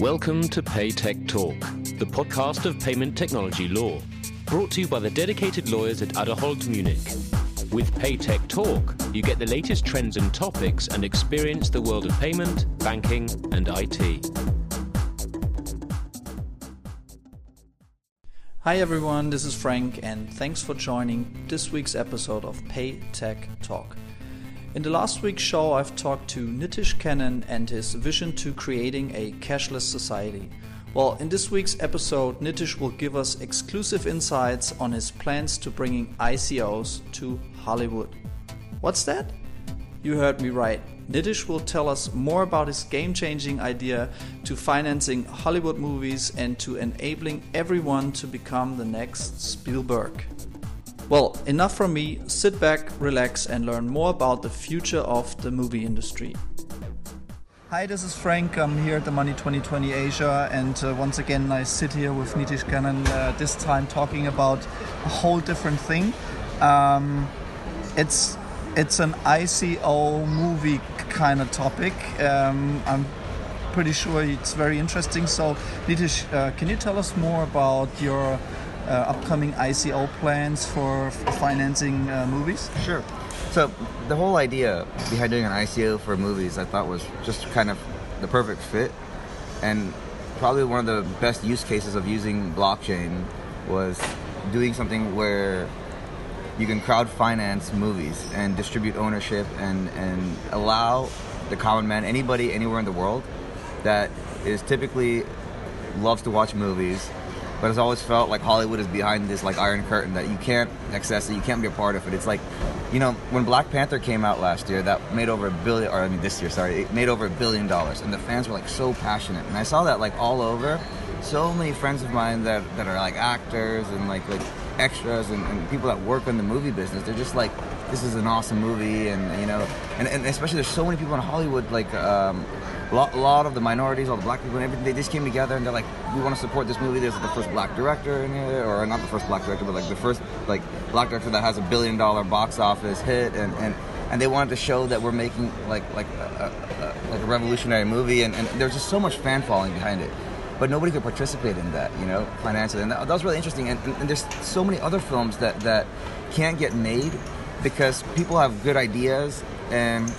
Welcome to PayTech Talk, the podcast of payment technology law, brought to you by the dedicated lawyers at Adderholt Munich. With PayTech Talk, you get the latest trends and topics and experience the world of payment, banking, and IT. Hi everyone, this is Frank, and thanks for joining this week's episode of PayTech Talk. In the last week's show, I've talked to Nitish Kannan and his vision to creating a cashless society. Well, in this week's episode, Nitish will give us exclusive insights on his plans to bringing ICOs to Hollywood. What's that? You heard me right. Nitish will tell us more about his game changing idea to financing Hollywood movies and to enabling everyone to become the next Spielberg. Well, enough from me. Sit back, relax, and learn more about the future of the movie industry. Hi, this is Frank. I'm here at the Money 2020 Asia, and uh, once again, I sit here with Nitish Kannan, uh, this time talking about a whole different thing. Um, it's it's an ICO movie kind of topic. Um, I'm pretty sure it's very interesting. So, Nitish, uh, can you tell us more about your upcoming ICO plans for financing uh, movies? Sure. So the whole idea behind doing an ICO for movies, I thought was just kind of the perfect fit, and probably one of the best use cases of using blockchain was doing something where you can crowd finance movies and distribute ownership and and allow the common man, anybody anywhere in the world that is typically loves to watch movies but it's always felt like Hollywood is behind this like iron curtain that you can't access it, you can't be a part of it. It's like, you know, when Black Panther came out last year, that made over a billion, or I mean this year, sorry, it made over a billion dollars, and the fans were like so passionate, and I saw that like all over. So many friends of mine that that are like actors and like like extras and, and people that work in the movie business, they're just like, this is an awesome movie, and you know, and, and especially there's so many people in Hollywood like. Um, a lot, a lot, of the minorities, all the black people and everything, they just came together and they're like, we want to support this movie. There's the first black director in it, or not the first black director, but like the first like black director that has a billion dollar box office hit, and and, and they wanted to show that we're making like like a, a, like a revolutionary movie, and, and there's just so much fan following behind it. But nobody could participate in that, you know, financially, and that, that was really interesting. And, and, and there's so many other films that that can't get made because people have good ideas and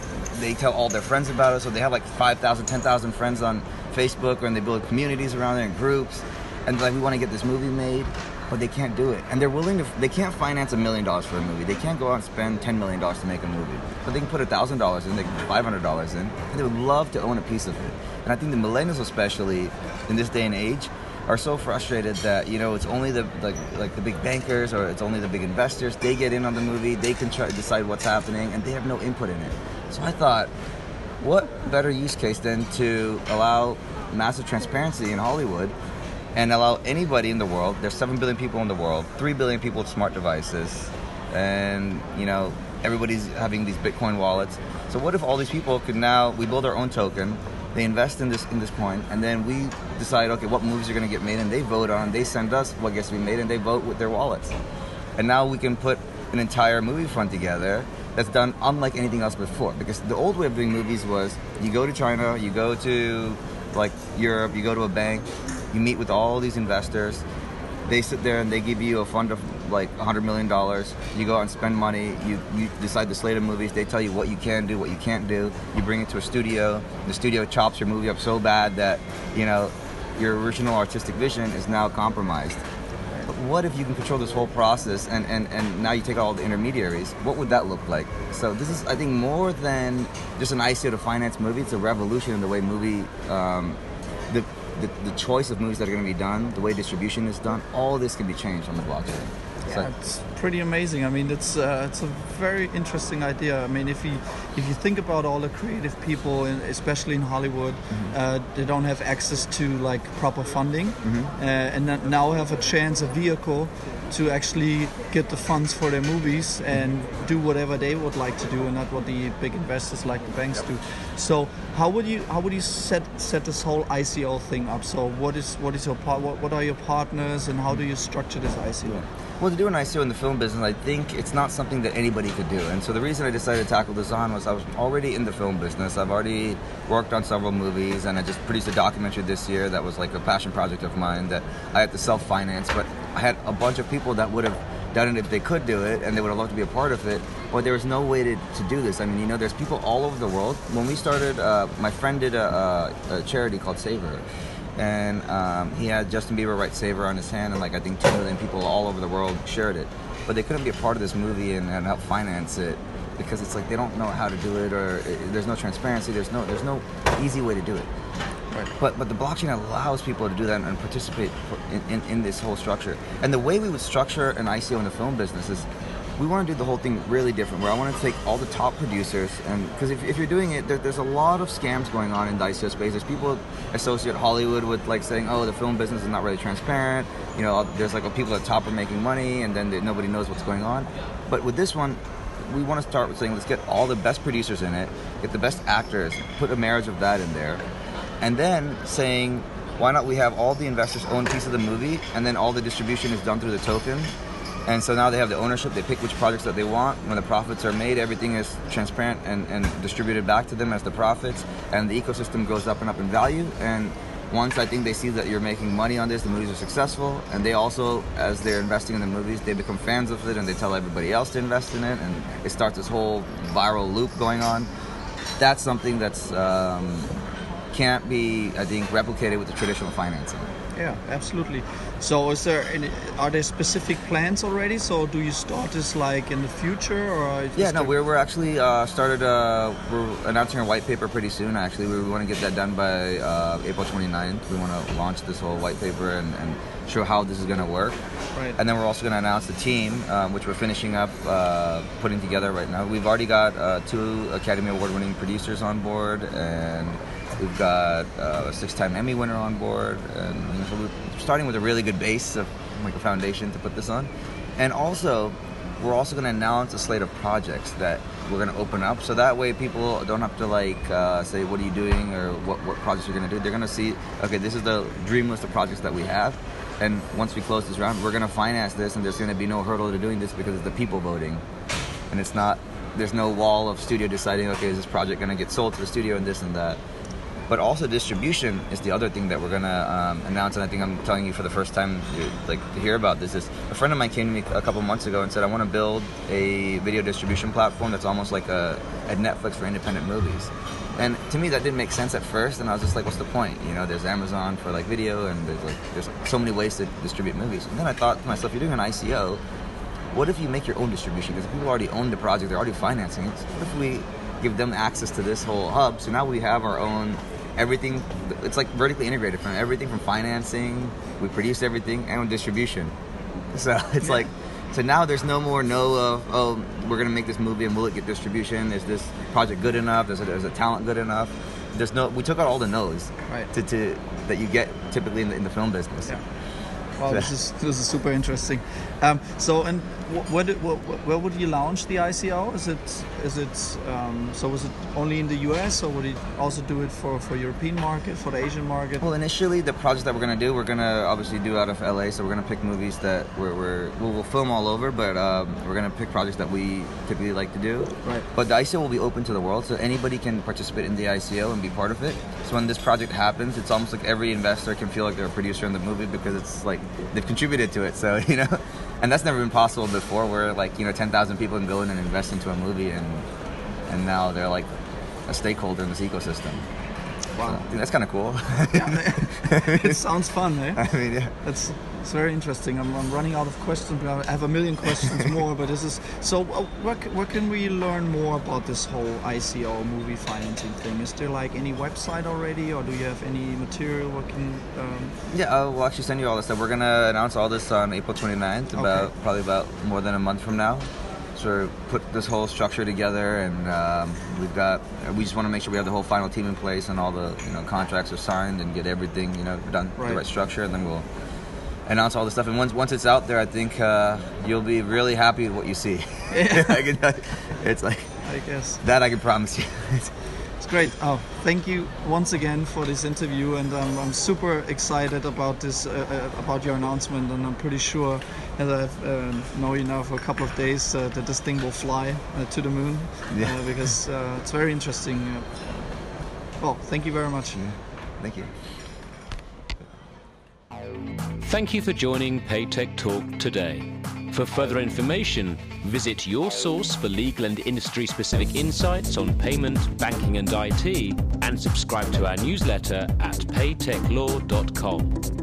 they tell all their friends about it. So they have like 5,000, 10,000 friends on Facebook, and they build communities around there and groups. And like, we want to get this movie made, but they can't do it. And they're willing to, they can't finance a million dollars for a movie. They can't go out and spend $10 million to make a movie. But they can put $1,000 in, they can put $500 in, and they would love to own a piece of it. And I think the millennials, especially in this day and age, are so frustrated that you know it's only the like like the big bankers or it's only the big investors. They get in on the movie. They can try decide what's happening, and they have no input in it. So I thought, what better use case than to allow massive transparency in Hollywood and allow anybody in the world, there's 7 billion people in the world, 3 billion people with smart devices, and, you know, everybody's having these Bitcoin wallets. So what if all these people could now, we build our own token, they invest in this in this coin, and then we decide, okay, what movies are going to get made, and they vote on, they send us what gets to be made, and they vote with their wallets. And now we can put an entire movie fund together that's done unlike anything else before. Because the old way of doing movies was you go to China, you go to like Europe, you go to a bank, you meet with all these investors. They sit there and they give you a fund of like $100 million. You go out and spend money. You, you decide the slate of movies. They tell you what you can do, what you can't do. You bring it to a studio. The studio chops your movie up so bad that, you know, your original artistic vision is now compromised. What if you can control this whole process and, and, and now you take out all the intermediaries? What would that look like? So this is, I think, more than just an ICO to finance movie. It's a revolution in the way movie, um, the, the, the choice of movies that are going to be done, the way distribution is done. All this can be changed on the blockchain. Yeah, it's pretty amazing. I mean, it's uh, it's a very interesting idea. I mean, if you if you think about all the creative people, in, especially in Hollywood, mm-hmm. uh, they don't have access to like proper funding, mm-hmm. uh, and now have a chance, a vehicle to actually get the funds for their movies and do whatever they would like to do, and not what the big investors like the banks do. So how would you how would you set set this whole ICO thing up? So what is what is your part? What, what are your partners, and how do you structure this ICO? Well, to do an ICO in the film business, I think it's not something that anybody could do. And so the reason I decided to tackle this on was I was already in the film business. I've already worked on several movies, and I just produced a documentary this year that was like a passion project of mine that I had to self finance. But I had a bunch of people that would have done it if they could do it, and they would have loved to be a part of it. But there was no way to, to do this. I mean, you know, there's people all over the world. When we started, uh, my friend did a, a, a charity called Savor and um, he had Justin Bieber write "Savor" on his hand, and like I think two million people all over the world shared it, but they couldn't be a part of this movie and, and help finance it because it's like they don't know how to do it, or it, there's no transparency, there's no there's no easy way to do it. Right. But but the blockchain allows people to do that and participate in, in, in this whole structure. And the way we would structure an ICO in the film business is we want to do the whole thing really different where i want to take all the top producers and because if, if you're doing it there, there's a lot of scams going on in the ico space there's people associate hollywood with like saying oh the film business is not really transparent. You know there's like people at top are making money and then they, nobody knows what's going on. But with this one we want to start with saying let's get all the best producers in it get the best actors put a marriage of that in there. And then saying why not we have all the investors own piece of the movie and then all the distribution is done through the token and so now they have the ownership. They pick which projects that they want. When the profits are made, everything is transparent and, and distributed back to them as the profits. And the ecosystem goes up and up in value. And once I think they see that you're making money on this, the movies are successful. And they also, as they're investing in the movies, they become fans of it and they tell everybody else to invest in it. And it starts this whole viral loop going on. That's something that's um, can't be, I think, replicated with the traditional financing. Yeah, absolutely. So, is there any, are there specific plans already? So, do you start this like in the future, or yeah, no, we're, we're actually uh, started. Uh, we're announcing a white paper pretty soon. Actually, we want to get that done by uh, April 29th. We want to launch this whole white paper and, and show how this is going to work. Right. And then we're also going to announce the team, um, which we're finishing up uh, putting together right now. We've already got uh, two Academy Award-winning producers on board and We've got uh, a six-time Emmy winner on board, and so we're starting with a really good base of like a foundation to put this on. And also, we're also going to announce a slate of projects that we're going to open up, so that way people don't have to like uh, say, "What are you doing?" or "What what projects you're going to do." They're going to see, okay, this is the dream list of projects that we have, and once we close this round, we're going to finance this, and there's going to be no hurdle to doing this because it's the people voting, and it's not. There's no wall of studio deciding, okay, is this project going to get sold to the studio and this and that but also distribution is the other thing that we're gonna um, announce and i think i'm telling you for the first time like to hear about this is a friend of mine came to me a couple months ago and said i want to build a video distribution platform that's almost like a, a netflix for independent movies. And to me that didn't make sense at first and i was just like what's the point? You know there's amazon for like video and there's like there's so many ways to distribute movies. And then i thought to myself you're doing an ico what if you make your own distribution? Because people already own the project they're already financing it. What if we give them access to this whole hub? So now we have our own everything it's like vertically integrated from everything from financing we produce everything and distribution. So it's like so now there's no more no of oh we're gonna make this movie and will it get distribution? Is this project good enough? Is it is a talent good enough? There's no we took out all the no's right. to, to that you get typically in the, in the film business. Yeah. Wow, this is this is super interesting. Um, so, and where, did, where, where, would you launch the ICO? Is it is it um, so? Was it only in the US, or would you also do it for for European market, for the Asian market? Well, initially, the project that we're gonna do, we're gonna obviously do out of LA. So we're gonna pick movies that we're, we're we'll, we'll film all over, but um, we're gonna pick projects that we typically like to do. Right. But the ICO will be open to the world, so anybody can participate in the ICO and be part of it. So when this project happens, it's almost like every investor can feel like they're a producer in the movie because it's like they've contributed to it. So you know, and that's never been possible before. Where like you know, ten thousand people can go in and invest into a movie, and and now they're like a stakeholder in this ecosystem. Wow, so, that's kind of cool. yeah, it sounds fun, eh? I mean, yeah, that's it's very interesting. I'm, I'm, running out of questions. I have a million questions more, but this is so. Where, where can we learn more about this whole ICO movie financing thing? Is there like any website already, or do you have any material? What can? Um... Yeah, uh, we'll actually send you all this stuff. We're gonna announce all this on April 29th, about okay. probably about more than a month from now. So put this whole structure together, and um, we've got. We just want to make sure we have the whole final team in place, and all the you know contracts are signed, and get everything you know done right. the right structure, and then we'll announce all this stuff. And once once it's out there, I think uh, you'll be really happy with what you see. Yeah. I can, it's like I guess. that I can promise you. It's great. Oh, thank you once again for this interview, and um, I'm super excited about this, uh, uh, about your announcement, and I'm pretty sure, as I uh, know you now for a couple of days, uh, that this thing will fly uh, to the moon, Yeah. uh, because uh, it's very interesting. Uh, well, thank you very much. Thank you. Thank you for joining Paytech Talk today. For further information, visit your source for legal and industry specific insights on payment, banking, and IT, and subscribe to our newsletter at paytechlaw.com.